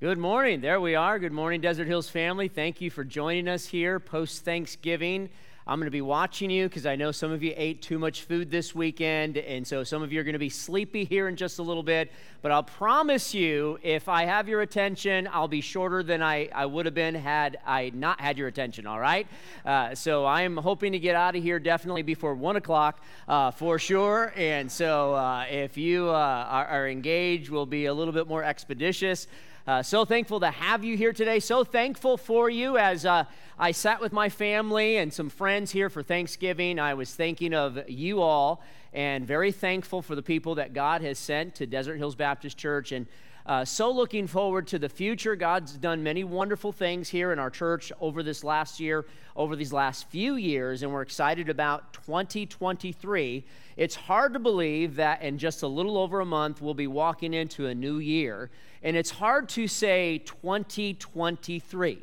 Good morning. There we are. Good morning, Desert Hills family. Thank you for joining us here post Thanksgiving. I'm going to be watching you because I know some of you ate too much food this weekend, and so some of you are going to be sleepy here in just a little bit. But I'll promise you, if I have your attention, I'll be shorter than I, I would have been had I not had your attention, all right? Uh, so I'm hoping to get out of here definitely before 1 o'clock uh, for sure. And so uh, if you uh, are, are engaged, we'll be a little bit more expeditious. Uh, so thankful to have you here today. So thankful for you as uh, I sat with my family and some friends here for Thanksgiving. I was thinking of you all and very thankful for the people that God has sent to Desert Hills Baptist Church. And uh, so looking forward to the future. God's done many wonderful things here in our church over this last year, over these last few years, and we're excited about 2023. It's hard to believe that in just a little over a month, we'll be walking into a new year, and it's hard to say 2023.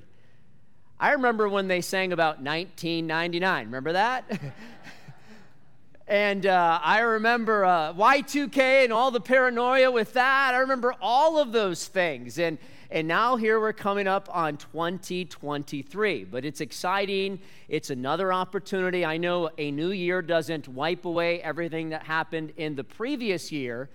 I remember when they sang about 1999. Remember that? And uh, I remember uh, Y2K and all the paranoia with that. I remember all of those things. And, and now here we're coming up on 2023. But it's exciting. It's another opportunity. I know a new year doesn't wipe away everything that happened in the previous year,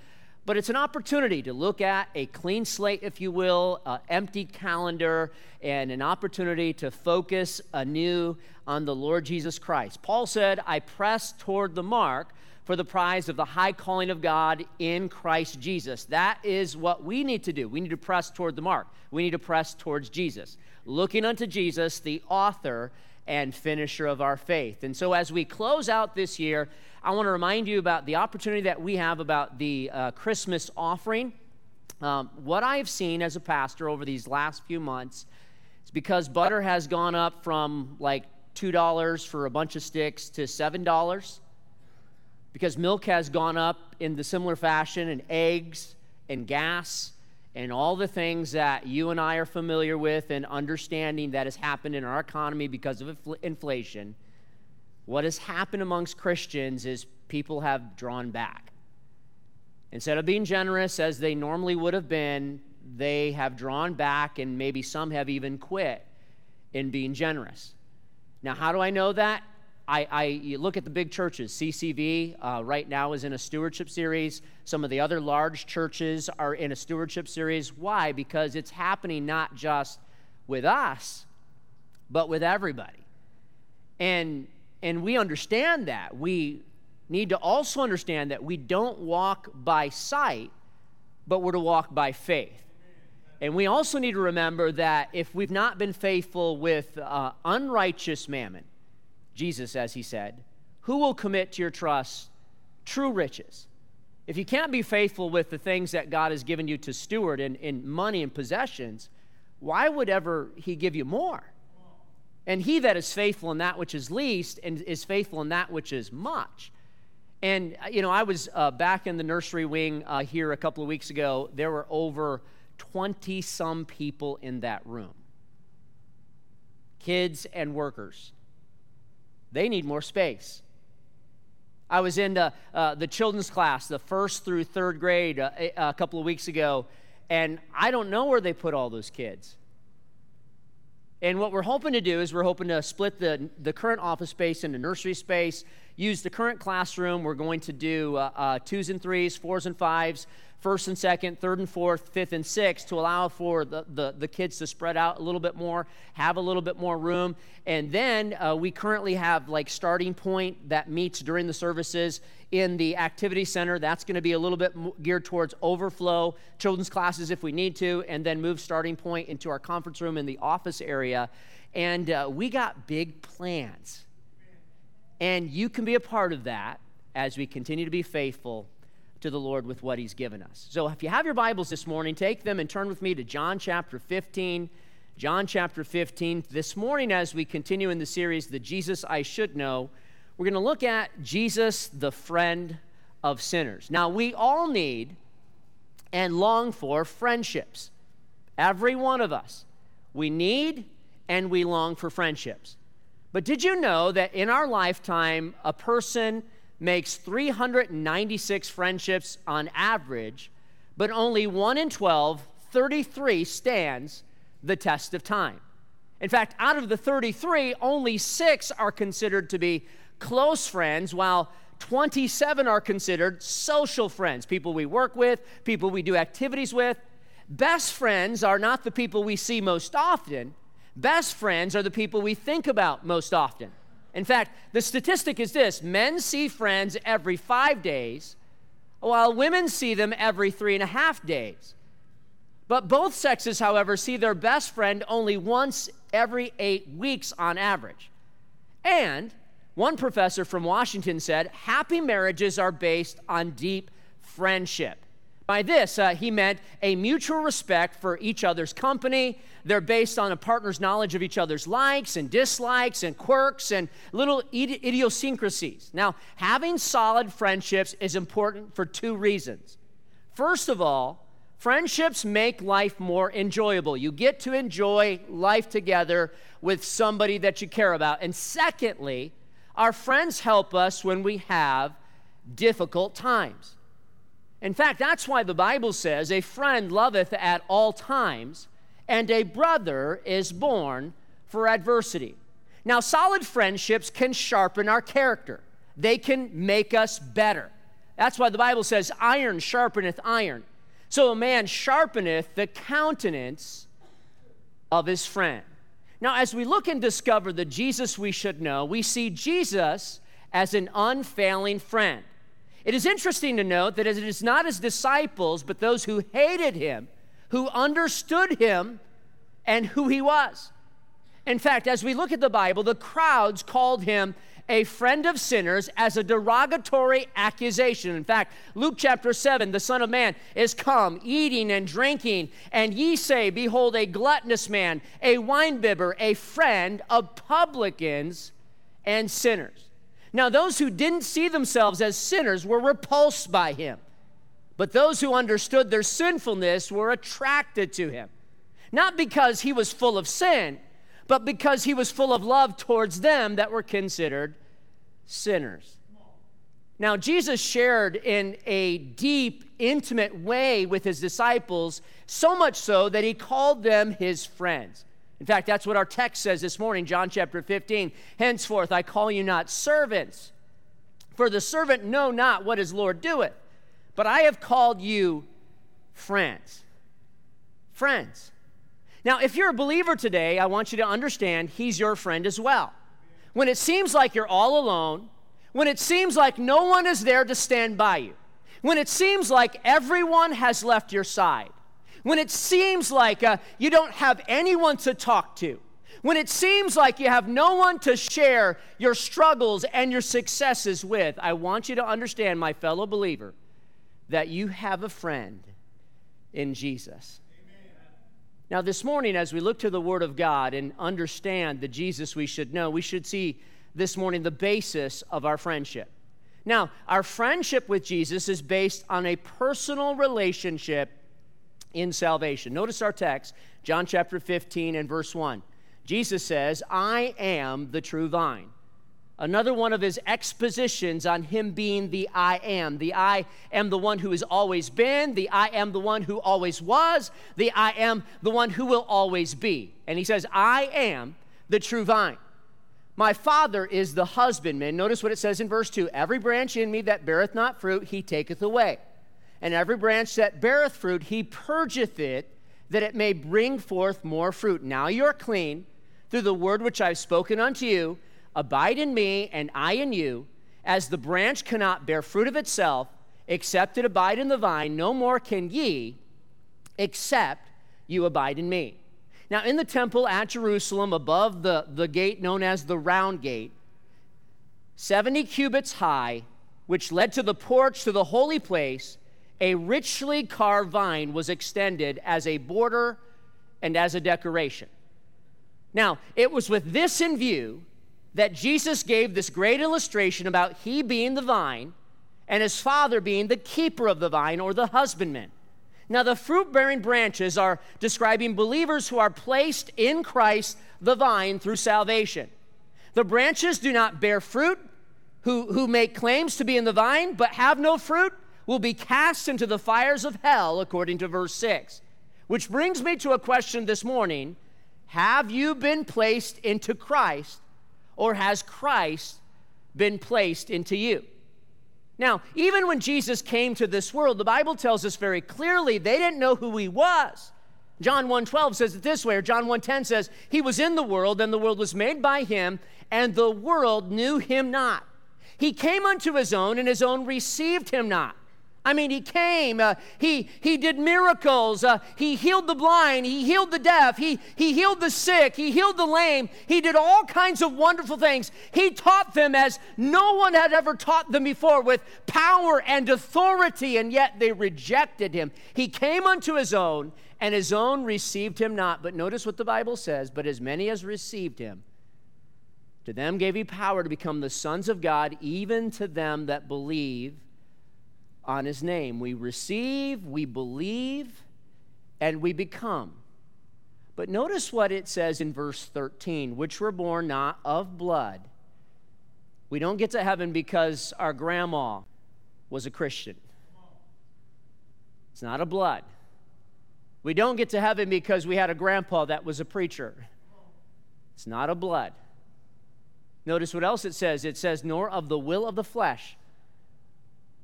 but it's an opportunity to look at a clean slate, if you will, an empty calendar, and an opportunity to focus anew on the Lord Jesus Christ. Paul said, I press toward the mark for the prize of the high calling of God in Christ Jesus. That is what we need to do. We need to press toward the mark. We need to press towards Jesus, looking unto Jesus, the author and finisher of our faith. And so, as we close out this year, I want to remind you about the opportunity that we have about the uh, Christmas offering. Um, what I've seen as a pastor over these last few months is because butter has gone up from like $2 for a bunch of sticks to $7, because milk has gone up in the similar fashion, and eggs and gas and all the things that you and I are familiar with and understanding that has happened in our economy because of inflation, what has happened amongst Christians is people have drawn back. Instead of being generous as they normally would have been, they have drawn back, and maybe some have even quit in being generous. Now, how do I know that? I, I look at the big churches. CCV uh, right now is in a stewardship series. Some of the other large churches are in a stewardship series. Why? Because it's happening not just with us, but with everybody. And, and we understand that. We need to also understand that we don't walk by sight, but we're to walk by faith. And we also need to remember that if we've not been faithful with uh, unrighteous mammon, Jesus, as he said, who will commit to your trust true riches? If you can't be faithful with the things that God has given you to steward in, in money and possessions, why would ever he give you more? And he that is faithful in that which is least and is faithful in that which is much. And, uh, you know, I was uh, back in the nursery wing uh, here a couple of weeks ago. There were over 20 some people in that room kids and workers. They need more space. I was in the, uh, the children's class, the first through third grade, uh, a couple of weeks ago, and I don't know where they put all those kids. And what we're hoping to do is we're hoping to split the, the current office space into nursery space, use the current classroom. We're going to do uh, uh, twos and threes, fours and fives, first and second, third and fourth, fifth and sixth to allow for the, the, the kids to spread out a little bit more, have a little bit more room. And then uh, we currently have like starting point that meets during the services in the activity center. That's going to be a little bit geared towards overflow, children's classes if we need to, and then move starting point into our conference room in the office area. And uh, we got big plans. And you can be a part of that as we continue to be faithful to the Lord with what He's given us. So if you have your Bibles this morning, take them and turn with me to John chapter 15. John chapter 15. This morning, as we continue in the series, The Jesus I Should Know, we're going to look at Jesus, the friend of sinners. Now, we all need and long for friendships. Every one of us. We need and we long for friendships. But did you know that in our lifetime, a person makes 396 friendships on average, but only 1 in 12 33 stands the test of time. In fact, out of the 33, only six are considered to be close friends, while 27 are considered social friends, people we work with, people we do activities with. Best friends are not the people we see most often, best friends are the people we think about most often. In fact, the statistic is this men see friends every five days, while women see them every three and a half days. But both sexes, however, see their best friend only once every eight weeks on average. And one professor from Washington said happy marriages are based on deep friendship. By this, uh, he meant a mutual respect for each other's company. They're based on a partner's knowledge of each other's likes and dislikes and quirks and little idiosyncrasies. Now, having solid friendships is important for two reasons. First of all, friendships make life more enjoyable. You get to enjoy life together with somebody that you care about. And secondly, our friends help us when we have difficult times. In fact, that's why the Bible says, A friend loveth at all times, and a brother is born for adversity. Now, solid friendships can sharpen our character, they can make us better. That's why the Bible says, Iron sharpeneth iron. So a man sharpeneth the countenance of his friend. Now, as we look and discover the Jesus we should know, we see Jesus as an unfailing friend. It is interesting to note that it is not his disciples, but those who hated him, who understood him and who he was. In fact, as we look at the Bible, the crowds called him a friend of sinners as a derogatory accusation. In fact, Luke chapter 7, the Son of Man is come, eating and drinking, and ye say, Behold, a gluttonous man, a winebibber, a friend of publicans and sinners. Now, those who didn't see themselves as sinners were repulsed by him, but those who understood their sinfulness were attracted to him. Not because he was full of sin, but because he was full of love towards them that were considered sinners. Now, Jesus shared in a deep, intimate way with his disciples, so much so that he called them his friends. In fact, that's what our text says this morning, John chapter 15. Henceforth, I call you not servants, for the servant know not what his Lord doeth, but I have called you friends. Friends. Now, if you're a believer today, I want you to understand he's your friend as well. When it seems like you're all alone, when it seems like no one is there to stand by you, when it seems like everyone has left your side, when it seems like uh, you don't have anyone to talk to, when it seems like you have no one to share your struggles and your successes with, I want you to understand, my fellow believer, that you have a friend in Jesus. Amen. Now, this morning, as we look to the Word of God and understand the Jesus we should know, we should see this morning the basis of our friendship. Now, our friendship with Jesus is based on a personal relationship in salvation. Notice our text, John chapter 15 and verse 1. Jesus says, I am the true vine. Another one of his expositions on him being the I am. The I am the one who has always been, the I am the one who always was, the I am the one who will always be. And he says, I am the true vine. My Father is the husbandman. Notice what it says in verse 2 Every branch in me that beareth not fruit, he taketh away and every branch that beareth fruit, he purgeth it, that it may bring forth more fruit. Now you are clean through the word which I've spoken unto you. Abide in me, and I in you. As the branch cannot bear fruit of itself, except it abide in the vine, no more can ye, except you abide in me. Now, in the temple at Jerusalem, above the, the gate known as the round gate, 70 cubits high, which led to the porch to the holy place, a richly carved vine was extended as a border and as a decoration. Now, it was with this in view that Jesus gave this great illustration about he being the vine and his father being the keeper of the vine or the husbandman. Now, the fruit bearing branches are describing believers who are placed in Christ, the vine, through salvation. The branches do not bear fruit, who, who make claims to be in the vine, but have no fruit will be cast into the fires of hell, according to verse 6. Which brings me to a question this morning Have you been placed into Christ, or has Christ been placed into you? Now, even when Jesus came to this world, the Bible tells us very clearly they didn't know who he was. John 1:12 says it this way, or John 1:10 says, "He was in the world, and the world was made by him, and the world knew him not. He came unto his own, and his own received him not." I mean, he came, uh, he, he did miracles, uh, he healed the blind, he healed the deaf, he, he healed the sick, he healed the lame, he did all kinds of wonderful things. He taught them as no one had ever taught them before with power and authority, and yet they rejected him. He came unto his own, and his own received him not. But notice what the Bible says But as many as received him, to them gave he power to become the sons of God, even to them that believe on his name. We receive, we believe, and we become. But notice what it says in verse 13 which were born not of blood. We don't get to heaven because our grandma was a Christian. It's not a blood. We don't get to heaven because we had a grandpa that was a preacher. It's not a blood. Notice what else it says. It says, nor of the will of the flesh,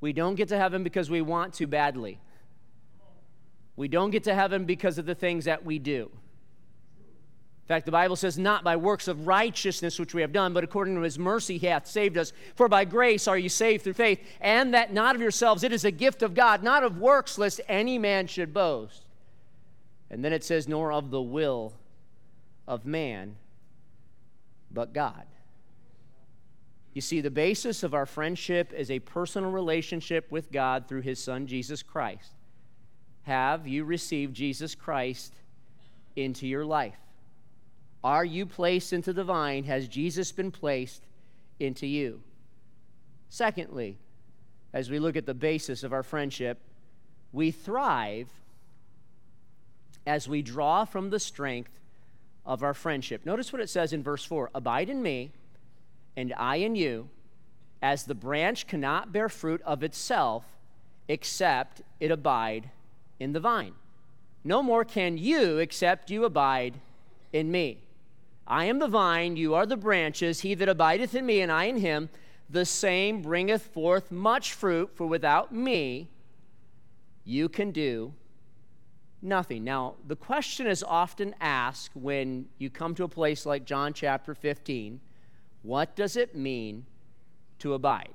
we don't get to heaven because we want to badly. We don't get to heaven because of the things that we do. In fact, the Bible says, Not by works of righteousness which we have done, but according to his mercy he hath saved us. For by grace are you saved through faith, and that not of yourselves, it is a gift of God, not of works, lest any man should boast. And then it says, Nor of the will of man, but God. You see, the basis of our friendship is a personal relationship with God through His Son, Jesus Christ. Have you received Jesus Christ into your life? Are you placed into the vine? Has Jesus been placed into you? Secondly, as we look at the basis of our friendship, we thrive as we draw from the strength of our friendship. Notice what it says in verse 4 Abide in me and I in you, as the branch cannot bear fruit of itself except it abide in the vine. No more can you except you abide in me. I am the vine, you are the branches. He that abideth in me, and I in him, the same bringeth forth much fruit, for without me you can do nothing. Now, the question is often asked when you come to a place like John chapter 15 what does it mean to abide?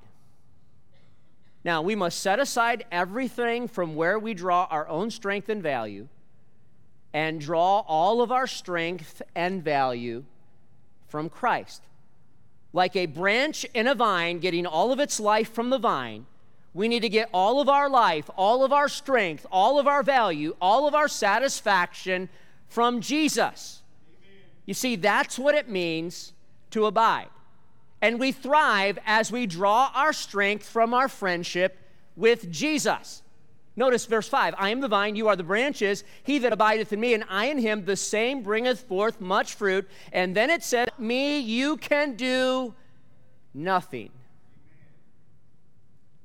Now, we must set aside everything from where we draw our own strength and value and draw all of our strength and value from Christ. Like a branch in a vine getting all of its life from the vine, we need to get all of our life, all of our strength, all of our value, all of our satisfaction from Jesus. Amen. You see, that's what it means to abide and we thrive as we draw our strength from our friendship with Jesus. Notice verse 5 I am the vine, you are the branches. He that abideth in me, and I in him, the same bringeth forth much fruit. And then it said, Me, you can do nothing.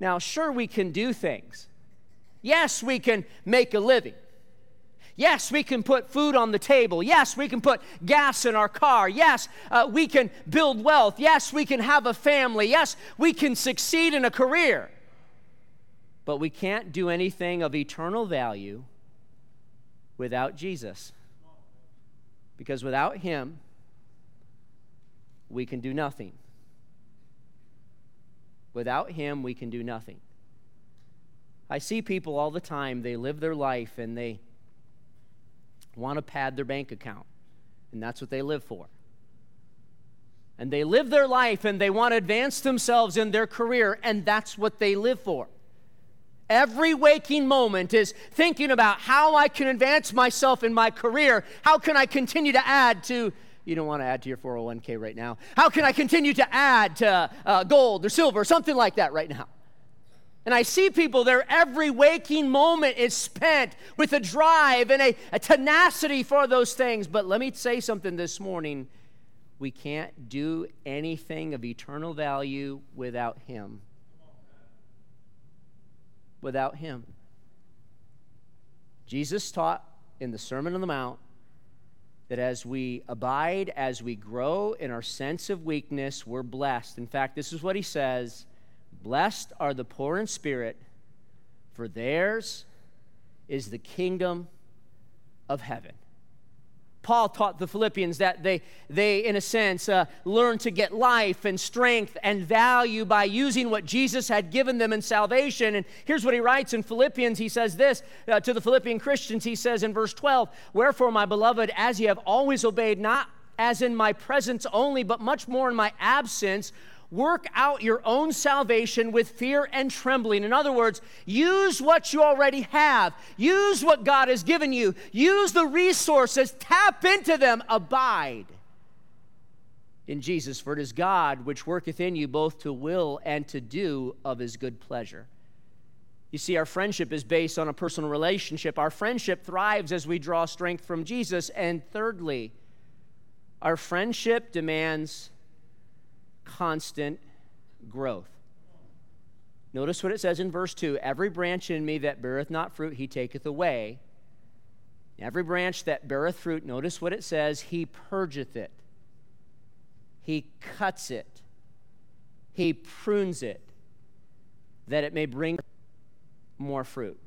Now, sure, we can do things. Yes, we can make a living. Yes, we can put food on the table. Yes, we can put gas in our car. Yes, uh, we can build wealth. Yes, we can have a family. Yes, we can succeed in a career. But we can't do anything of eternal value without Jesus. Because without Him, we can do nothing. Without Him, we can do nothing. I see people all the time, they live their life and they want to pad their bank account, and that's what they live for. And they live their life and they want to advance themselves in their career, and that's what they live for. Every waking moment is thinking about how I can advance myself in my career. How can I continue to add to, you don't want to add to your 401k right now. How can I continue to add to uh, gold or silver or something like that right now? And I see people, their every waking moment is spent with a drive and a, a, tenacity for those things. But let me say something this morning. We can't do anything of eternal value without Him. Without Him. Jesus taught in the Sermon on the Mount that as we abide, as we grow in our sense of weakness, we're blessed. In fact, this is what he says Blessed are the poor in spirit, for theirs is the kingdom of heaven. Paul taught the Philippians that they, they in a sense, uh, learned to get life and strength and value by using what Jesus had given them in salvation. And here's what he writes in Philippians. He says this uh, to the Philippian Christians. He says in verse 12, Wherefore, my beloved, as ye have always obeyed, not as in my presence only, but much more in my absence, work out your own salvation with fear and trembling. In other words, use what you already have, use what God has given you, use the resources, tap into them, abide in Jesus. For it is God which worketh in you both to will and to do of his good pleasure. You see, our friendship is based on a personal relationship. Our friendship thrives as we draw strength from Jesus. And thirdly, our friendship demands constant growth. Notice what it says in verse 2 Every branch in me that beareth not fruit, he taketh away. Every branch that beareth fruit, notice what it says, he purgeth it, he cuts it, he prunes it, that it may bring more fruit.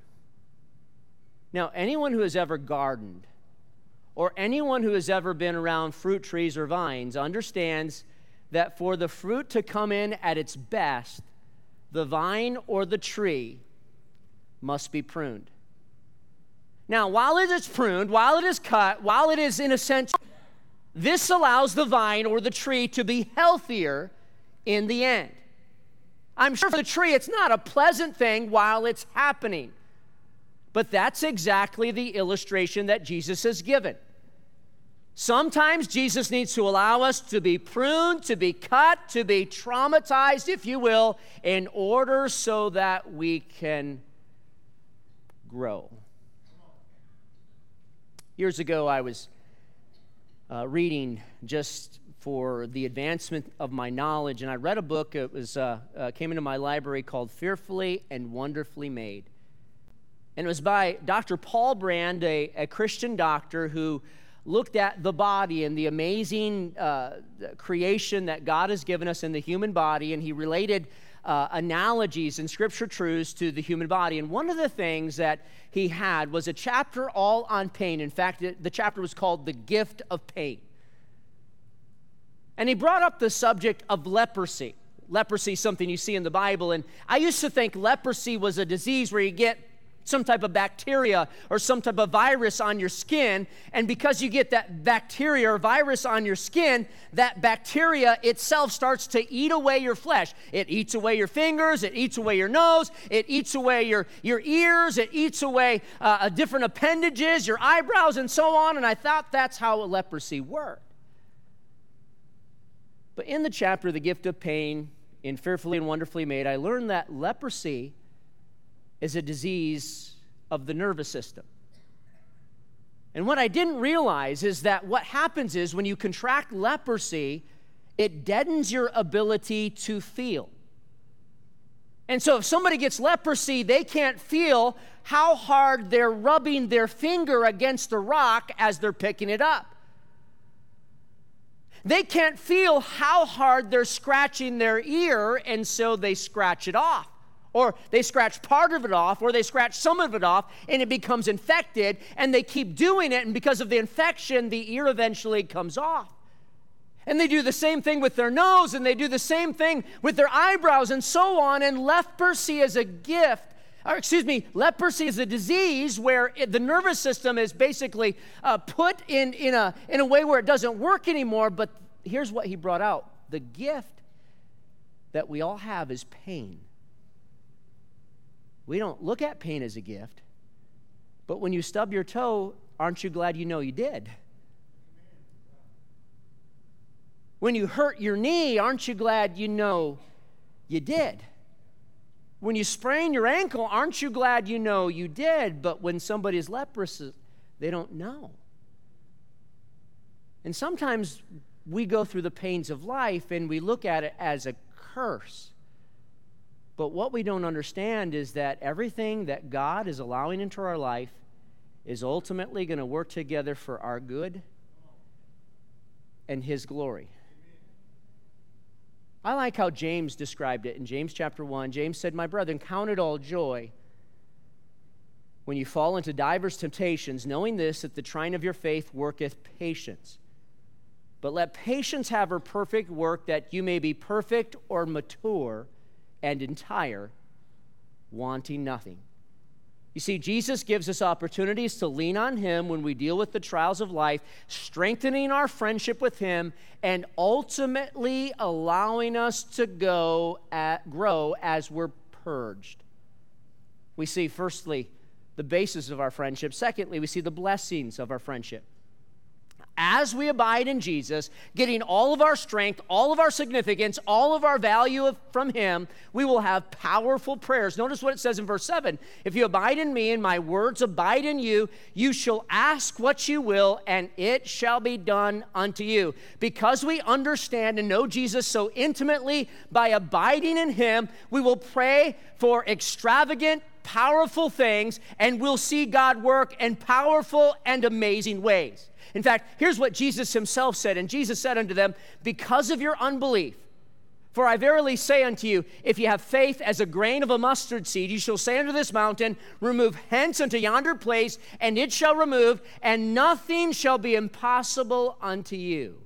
Now, anyone who has ever gardened, or anyone who has ever been around fruit trees or vines, understands that for the fruit to come in at its best, the vine or the tree must be pruned. Now, while it is pruned, while it is cut, while it is in a sense, this allows the vine or the tree to be healthier in the end. I'm sure for the tree, it's not a pleasant thing while it's happening. But that's exactly the illustration that Jesus has given. Sometimes Jesus needs to allow us to be pruned, to be cut, to be traumatized, if you will, in order so that we can grow. Years ago, I was uh, reading just for the advancement of my knowledge, and I read a book. It was uh, uh, came into my library called "Fearfully and Wonderfully Made," and it was by Dr. Paul Brand, a, a Christian doctor who looked at the body and the amazing uh, creation that God has given us in the human body, and he related uh, analogies and scripture truths to the human body. And one of the things that he had was a chapter all on pain. In fact, the chapter was called The Gift of Pain. And he brought up the subject of leprosy. Leprosy is something you see in the Bible. And I used to think leprosy was a disease where you get some type of bacteria or some type of virus on your skin. And because you get that bacteria or virus on your skin, that bacteria itself starts to eat away your flesh. It eats away your fingers, it eats away your nose, it eats away your, your ears, it eats away uh, different appendages, your eyebrows, and so on. And I thought that's how leprosy worked. But in the chapter, The Gift of Pain, in Fearfully and Wonderfully Made, I learned that leprosy is a disease of the nervous system. And what I didn't realize is that what happens is when you contract leprosy, it deadens your ability to feel. And so if somebody gets leprosy, they can't feel how hard they're rubbing their finger against a rock as they're picking it up. They can't feel how hard they're scratching their ear, and so they scratch it off. Or they scratch part of it off, or they scratch some of it off, and it becomes infected, and they keep doing it, and because of the infection, the ear eventually comes off. And they do the same thing with their nose, and they do the same thing with their eyebrows, and so on. And leprosy is a gift, or excuse me, leprosy is a disease where it, the nervous system is basically uh, put in, in, a, in a way where it doesn't work anymore. But here's what he brought out the gift that we all have is pain. We don't look at pain as a gift. But when you stub your toe, aren't you glad you know you did? When you hurt your knee, aren't you glad you know you did? When you sprain your ankle, aren't you glad you know you did? But when somebody's leprous, they don't know. And sometimes we go through the pains of life and we look at it as a curse. But what we don't understand is that everything that God is allowing into our life is ultimately going to work together for our good and His glory. I like how James described it in James chapter 1. James said, My brethren, count it all joy when you fall into divers temptations, knowing this, that the trying of your faith worketh patience. But let patience have her perfect work, that you may be perfect or mature and entire, wanting nothing. You see, Jesus gives us opportunities to lean on Him when we deal with the trials of life, strengthening our friendship with Him, and ultimately allowing us to go at, grow as we're purged. We see, firstly, the basis of our friendship. Secondly, we see the blessings of our friendship as we abide in Jesus, getting all of our strength, all of our significance, all of our value of, from Him, we will have powerful prayers. Notice what it says in verse 7 If you abide in me and my words abide in you, you shall ask what you will, and it shall be done unto you. Because we understand and know Jesus so intimately by abiding in Him, we will pray for extravagant, powerful things, and we'll see God work in powerful and amazing ways. In fact, here's what Jesus himself said. And Jesus said unto them, Because of your unbelief, for I verily say unto you, if you have faith as a grain of a mustard seed, you shall say unto this mountain, Remove hence unto yonder place, and it shall remove, and nothing shall be impossible unto you.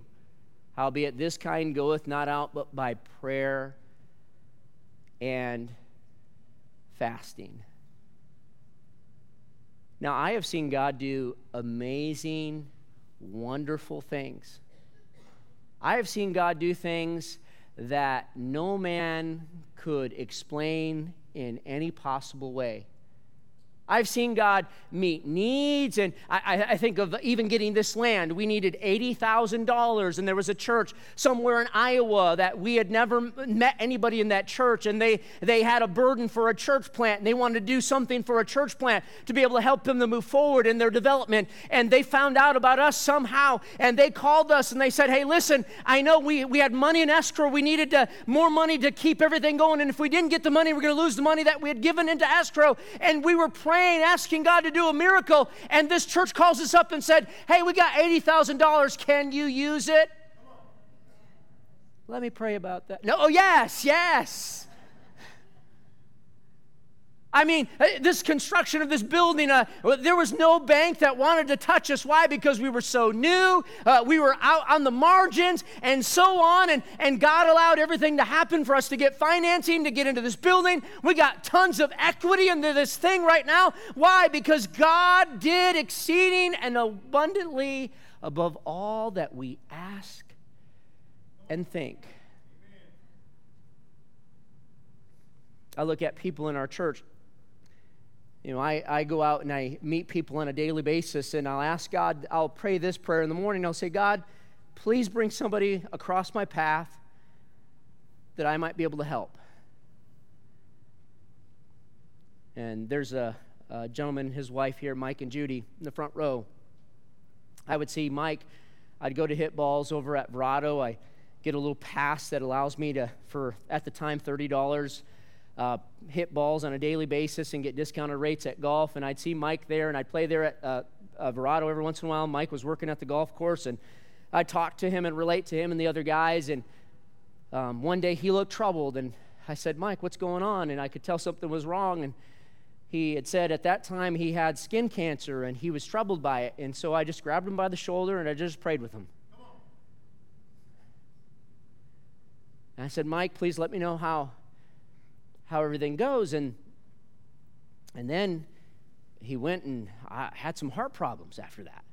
Howbeit, this kind goeth not out but by prayer and fasting. Now, I have seen God do amazing wonderful things. I have seen God do things that no man could explain in any possible way. I've seen God meet needs, and I, I, think of even getting this land. We needed $80,000, and there was a church somewhere in Iowa that we had never met anybody in that church, and they, they had a burden for a church plant, and they wanted to do something for a church plant to be able to help them to move forward in their development. And they found out about us somehow, and they called us and they said, Hey, listen, I know we, we had money in escrow. We needed to, more money to keep everything going, and if we didn't get the money, we're going to lose the money that we had given into escrow. And we were praying praying, asking God to do a miracle, and this church calls us up and said, Hey, we got $80,000. Can you use it? Let me pray about that. No, oh, yes, yes. I mean, uh, this construction of this building, uh, there was no bank that wanted to touch us. Why? Because we were so new, uh, we were out on the margins, and so on. And, and God allowed everything to happen for us to get financing, to get into this building. We got tons of equity into this thing right now. Why? Because God did exceeding and abundantly above all that we ask and think. I look at people in our church you know, I, I go out and I meet people on a daily basis, and I'll ask God, I'll pray this prayer in the morning. I'll say, God, please bring somebody across my path that I might be able to help. And there's a, a gentleman, his wife here, Mike and Judy, in the front row. I would see Mike, I'd go to hit balls over at Verrado. I get a little pass that allows me to, for at the time, $30 uh, hit balls on a daily basis and get discounted rates at golf. And I'd see Mike there, and I'd play there at uh, uh, Verrado every once in a while. Mike was working at the golf course, and I'd talk to him and relate to him and the other guys. And um, one day he looked troubled, and I said, Mike, what's going on? And I could tell something was wrong. And he had said at that time he had skin cancer and he was troubled by it. And so I just grabbed him by the shoulder and I just prayed with him. And I said, Mike, please let me know how how everything goes. And, and then he went and I had some heart problems after that.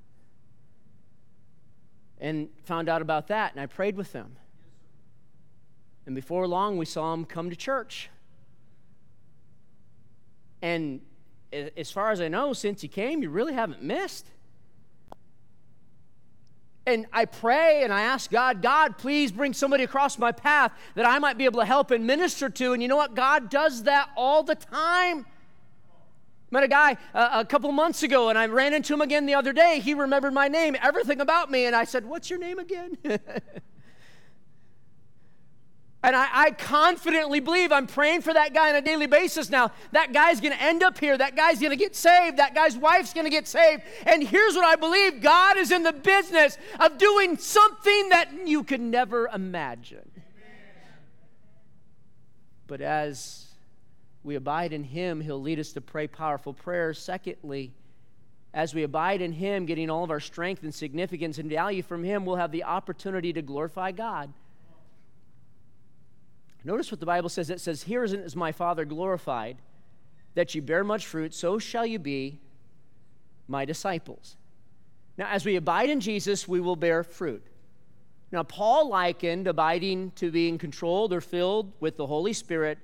And found out about that, and I prayed with them. And before long, we saw him come to church. And as far as I know, since he came, you really haven't missed. And I pray and I ask God, God, please bring somebody across my path that I might be able to help and minister to. And you know what? God does that all the time. Met a guy uh, a couple months ago, and I ran into him again the other day. He remembered my name, everything about me, and I said, What's your name again? And I, I, confidently believe I'm praying for that guy on a daily basis now. That guy's going to end up here. That guy's going to get saved. That guy's wife's going to get saved. And here's what I believe God is in the business of doing something that you could never imagine. But as we abide in Him, He'll lead us to pray powerful prayers. Secondly, as we abide in Him, getting all of our strength and significance and value from Him, we'll have the opportunity to glorify God. Notice what the Bible says it says, Here is my Father glorified, that you bear much fruit, so shall you be my disciples. Now, as we abide in Jesus, we will bear fruit. Now, Paul likened abiding to being controlled or filled with the Holy Spirit,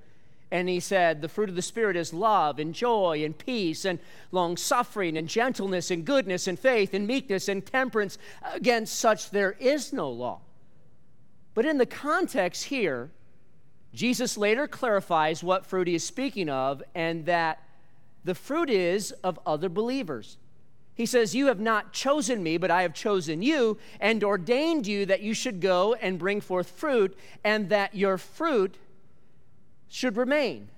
and he said, The fruit of the Spirit is love and joy and peace and long suffering and gentleness and goodness and faith and meekness and temperance. Against such there is no law. But in the context here, Jesus later clarifies what fruit he is speaking of, and that the fruit is of other believers. He says, You have not chosen me, but I have chosen you and ordained you that you should go and bring forth fruit, and that your fruit should remain.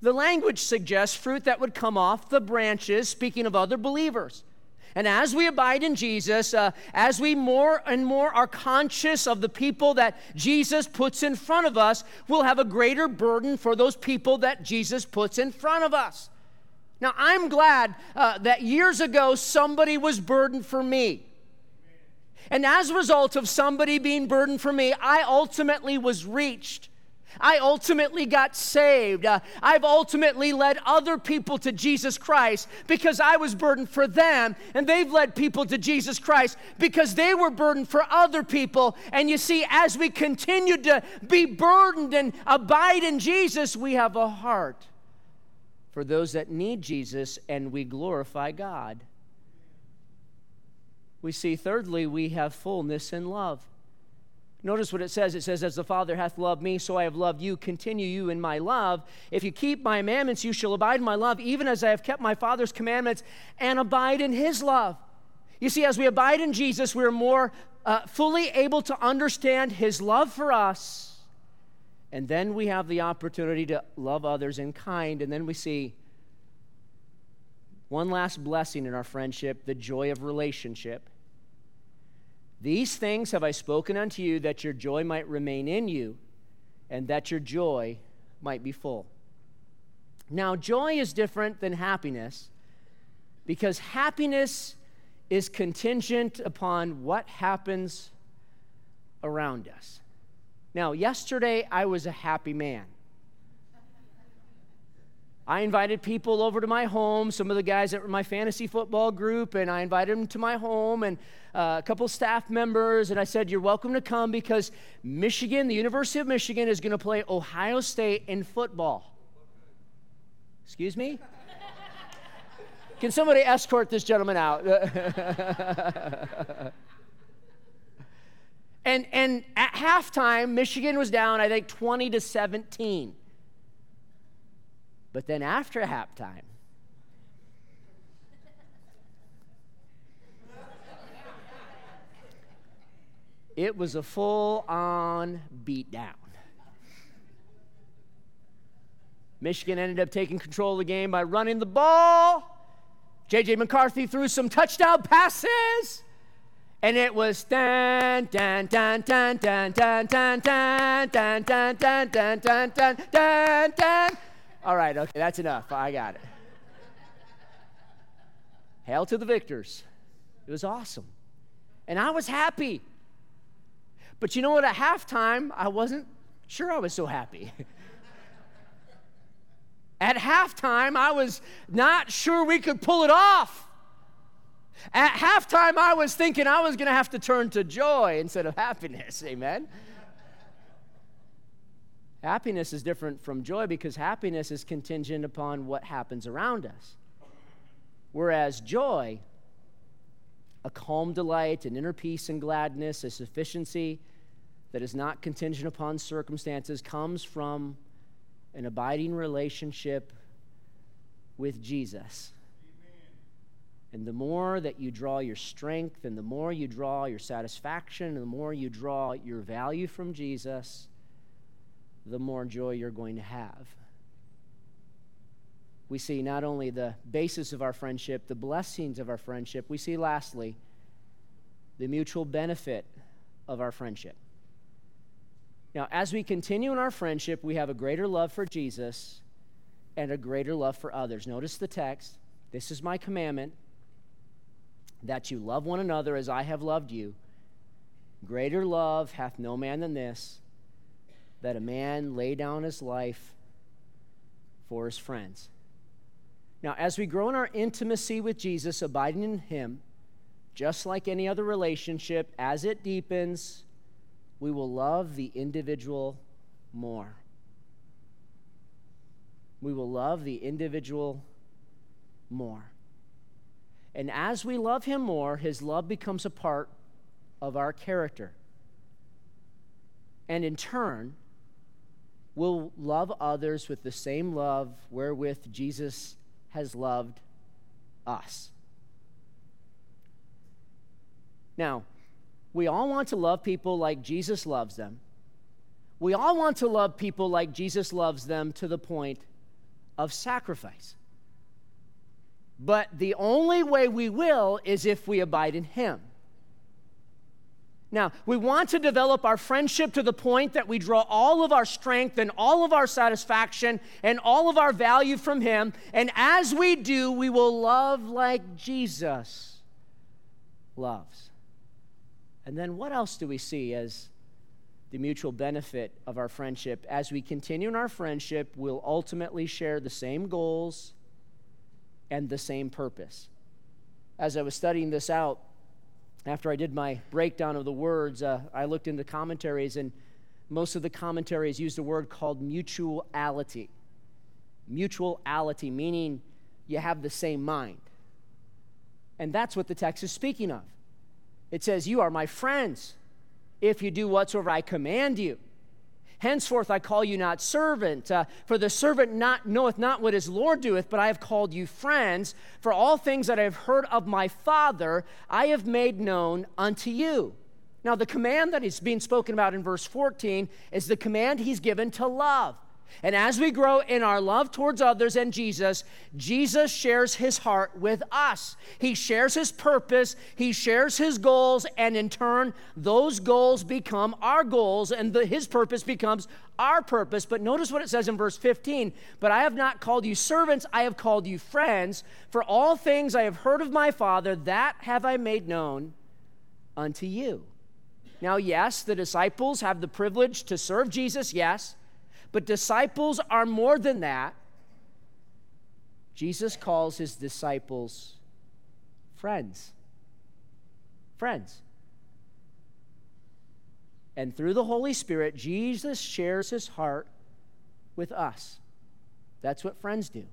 The language suggests fruit that would come off the branches, speaking of other believers. And as we abide in Jesus, uh, as we more and more are conscious of the people that Jesus puts in front of us, we'll have a greater burden for those people that Jesus puts in front of us. Now, I'm glad uh, that years ago somebody was burdened for me. And as a result of somebody being burdened for me, I ultimately was reached. I ultimately got saved. Uh, I've ultimately led other people to Jesus Christ because I was burdened for them, and they've led people to Jesus Christ because they were burdened for other people. And you see, as we continue to be burdened and abide in Jesus, we have a heart for those that need Jesus, and we glorify God. We see, thirdly, we have fullness in love. Notice what it says. It says, As the Father hath loved me, so I have loved you. Continue you in my love. If you keep my commandments, you shall abide in my love, even as I have kept my Father's commandments and abide in his love. You see, as we abide in Jesus, we're more uh, fully able to understand his love for us. And then we have the opportunity to love others in kind. And then we see one last blessing in our friendship the joy of relationship. These things have I spoken unto you that your joy might remain in you and that your joy might be full. Now, joy is different than happiness because happiness is contingent upon what happens around us. Now, yesterday I was a happy man. I invited people over to my home, some of the guys that were my fantasy football group, and I invited them to my home and uh, a couple staff members, and I said, You're welcome to come because Michigan, the University of Michigan, is going to play Ohio State in football. Excuse me? Can somebody escort this gentleman out? and, and at halftime, Michigan was down, I think, 20 to 17. But then after halftime, it was a full on beatdown. Michigan ended up taking control of the game by running the ball. JJ McCarthy threw some touchdown passes. And it was dun dun dun dun dun dun dun dun dun dun dun dun dun dun dun all right, okay, that's enough. I got it. Hail to the victors. It was awesome. And I was happy. But you know what? At halftime, I wasn't sure I was so happy. At halftime, I was not sure we could pull it off. At halftime, I was thinking I was going to have to turn to joy instead of happiness. Amen. Happiness is different from joy because happiness is contingent upon what happens around us. Whereas joy, a calm delight, an inner peace and gladness, a sufficiency that is not contingent upon circumstances, comes from an abiding relationship with Jesus. And the more that you draw your strength, and the more you draw your satisfaction, and the more you draw your value from Jesus, the more joy you're going to have. We see not only the basis of our friendship, the blessings of our friendship, we see lastly the mutual benefit of our friendship. Now, as we continue in our friendship, we have a greater love for Jesus and a greater love for others. Notice the text. This is my commandment that you love one another as I have loved you. Greater love hath no man than this, that a man lay down his life for his friends. Now, as we grow in our intimacy with Jesus, abiding in him, just like any other relationship, as it deepens, we will love the individual more. We will love the individual more. And as we love him more, his love becomes a part of our character. And in turn, we'll love others with the same love wherewith Jesus has loved us. Now, we all want to love people like Jesus loves them. We all want to love people like Jesus loves them to the point of sacrifice. But the only way we will is if we abide in Him. Now, we want to develop our friendship to the point that we draw all of our strength and all of our satisfaction and all of our value from Him. And as we do, we will love like Jesus loves. And then what else do we see as the mutual benefit of our friendship? As we continue in our friendship, we'll ultimately share the same goals and the same purpose. As I was studying this out, after I did my breakdown of the words, uh, I looked into commentaries, and most of the commentaries used a word called mutuality. Mutuality, meaning you have the same mind. And that's what the text is speaking of. It says, You are my friends if you do whatsoever I command you. Henceforth I call you not servant, uh, for the servant not knoweth not what his Lord doeth, but I have called you friends. For all things that I have heard of my Father, I have made known unto you. Now, the command that is being spoken about in verse 14 is the command he's given to love. And as we grow in our love towards others and Jesus, Jesus shares his heart with us. He shares his purpose, he shares his goals, and in turn, those goals become our goals, and the, his purpose becomes our purpose. But notice what it says in verse 15 But I have not called you servants, I have called you friends. For all things I have heard of my Father, that have I made known unto you. Now, yes, the disciples have the privilege to serve Jesus, yes. But disciples are more than that. Jesus calls his disciples friends. Friends. And through the Holy Spirit, Jesus shares his heart with us. That's what friends do.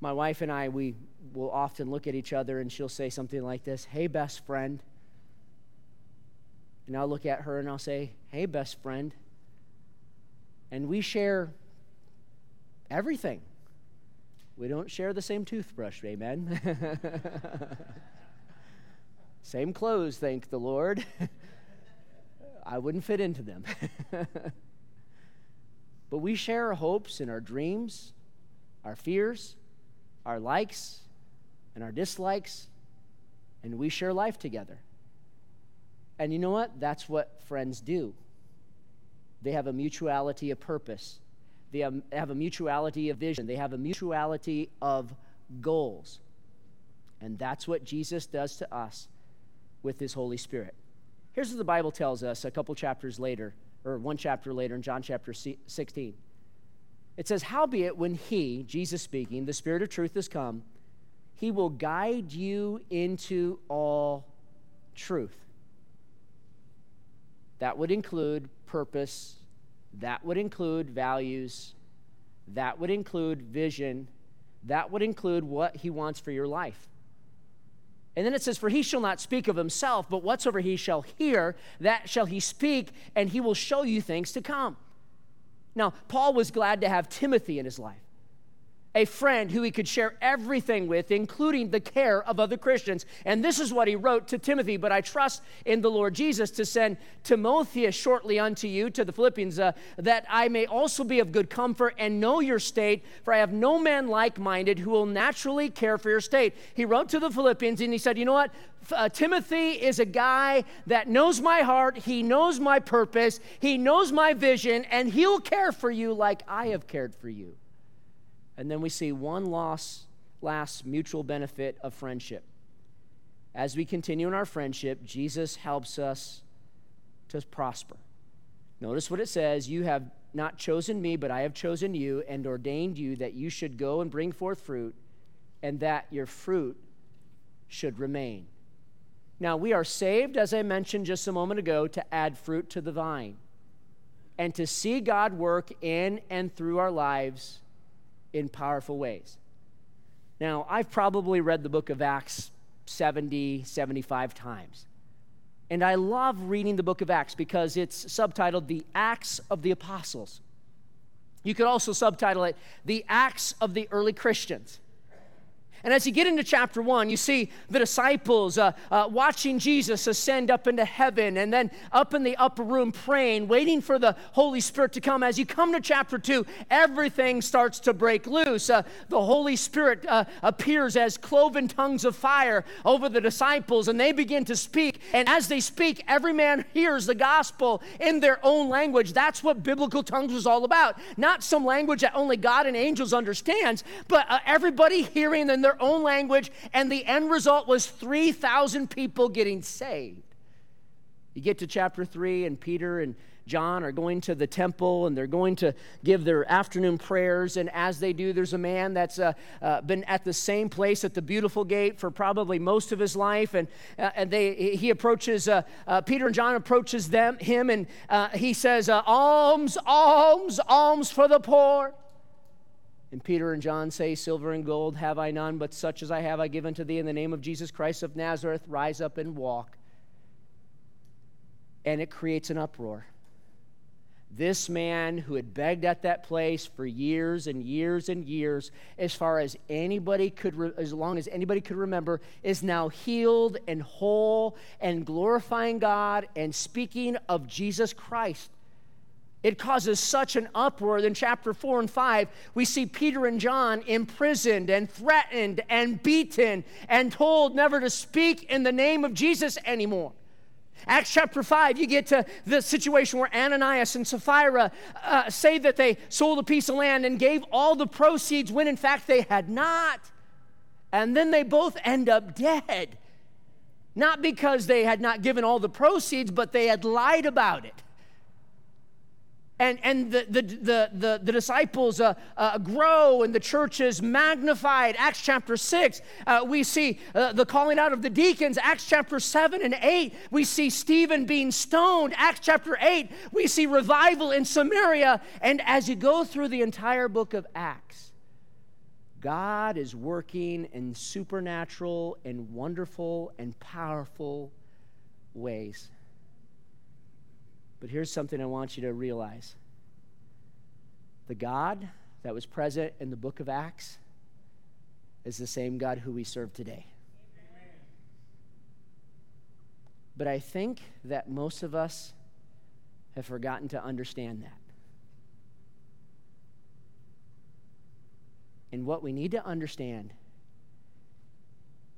My wife and I, we will often look at each other and she'll say something like this Hey, best friend. And I'll look at her and I'll say, Hey, best friend and we share everything. We don't share the same toothbrush, amen. same clothes, thank the Lord. I wouldn't fit into them. but we share our hopes and our dreams, our fears, our likes and our dislikes, and we share life together. And you know what? That's what friends do. They have a mutuality of purpose. They have, a mutuality of vision. They have a mutuality of goals. And that's what Jesus does to us with his Holy Spirit. Here's what the Bible tells us a couple chapters later, or one chapter later in John chapter 16. It says, Howbeit, when he, Jesus speaking, the Spirit of truth has come, he will guide you into all truth. That would include purpose, that would include values, that would include vision, that would include what he wants for your life. And then it says, For he shall not speak of himself, but whatsoever he shall hear, that shall he speak, and he will show you things to come. Now, Paul was glad to have Timothy in his life. A friend who he could share everything with, including the care of other Christians. And this is what he wrote to Timothy But I trust in the Lord Jesus to send Timotheus shortly unto you, to the Philippians, uh, that I may also be of good comfort and know your state, for I have no man like minded who will naturally care for your state. He wrote to the Philippians and he said, You know what? Uh, Timothy is a guy that knows my heart, he knows my purpose, he knows my vision, and he'll care for you like I have cared for you. And then we see one loss, last mutual benefit of friendship. As we continue in our friendship, Jesus helps us to prosper. Notice what it says You have not chosen me, but I have chosen you and ordained you that you should go and bring forth fruit, and that your fruit should remain. Now, we are saved, as I mentioned just a moment ago, to add fruit to the vine and to see God work in and through our lives in powerful ways. Now, I've probably read the book of Acts 70, 75 times. And I love reading the book of Acts because it's subtitled The Acts of the Apostles. You could also subtitle it The Acts of the Early Christians. And as you get into chapter one, you see the disciples uh, uh, watching Jesus ascend up into heaven and then up in the upper room praying, waiting for the Holy Spirit to come. As you come to chapter two, everything starts to break loose. Uh, the Holy Spirit uh, appears as cloven tongues of fire over the disciples, and they begin to speak. And as they speak, every man hears the gospel in their own language. That's what biblical tongues was all about. Not some language that only God and angels understands, but uh, everybody hearing in their their own language, and the end result was 3,000 people getting saved. You get to chapter 3, and Peter and John are going to the temple and they're going to give their afternoon prayers. And as they do, there's a man that's uh, uh, been at the same place at the beautiful gate for probably most of his life. And, uh, and they, he approaches, uh, uh, Peter and John approaches them, him, and uh, he says, Alms, alms, alms for the poor. And Peter and John say, Silver and gold have I none, but such as I have I give unto thee in the name of Jesus Christ of Nazareth. Rise up and walk. And it creates an uproar. This man who had begged at that place for years and years and years, as far as anybody could, re- as long as anybody could remember, is now healed and whole and glorifying God and speaking of Jesus Christ. It causes such an uproar. In chapter 4 and 5, we see Peter and John imprisoned and threatened and beaten and told never to speak in the name of Jesus anymore. Acts chapter 5, you get to the situation where Ananias and Sapphira uh, say that they sold a piece of land and gave all the proceeds when in fact they had not. And then they both end up dead. Not because they had not given all the proceeds, but they had lied about it and, and the, the, the, the, the disciples uh, uh, grow and the church is magnified. Acts chapter 6, uh, we see uh, the calling out of the deacons. Acts chapter 7 and 8, we see Stephen being stoned. Acts chapter 8, we see revival in Samaria. And as you go through the entire book of Acts, God is working in supernatural and wonderful and powerful ways. But here's something I want you to realize the God that was present in the book of Acts is the same God who we serve today. But I think that most of us have forgotten to understand that. And what we need to understand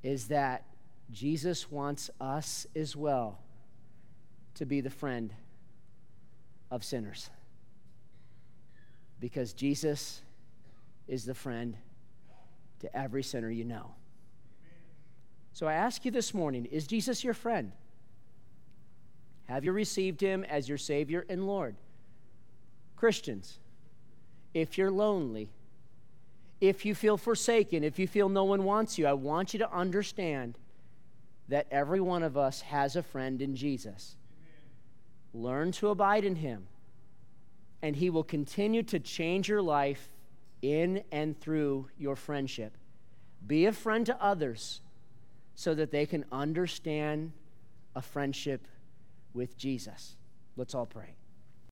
is that Jesus wants us as well to be the friend of sinners. Because Jesus is the friend to every sinner you know. So I ask you this morning is Jesus your friend? Have you received him as your Savior and Lord? Christians, if you're lonely, if you feel forsaken, if you feel no one wants you, I want you to understand that every one of us has a friend in Jesus. Learn to abide in Him, and He will continue to change your life in and through your friendship. Be a friend to others so that they can understand a friendship with Jesus. Let's all pray.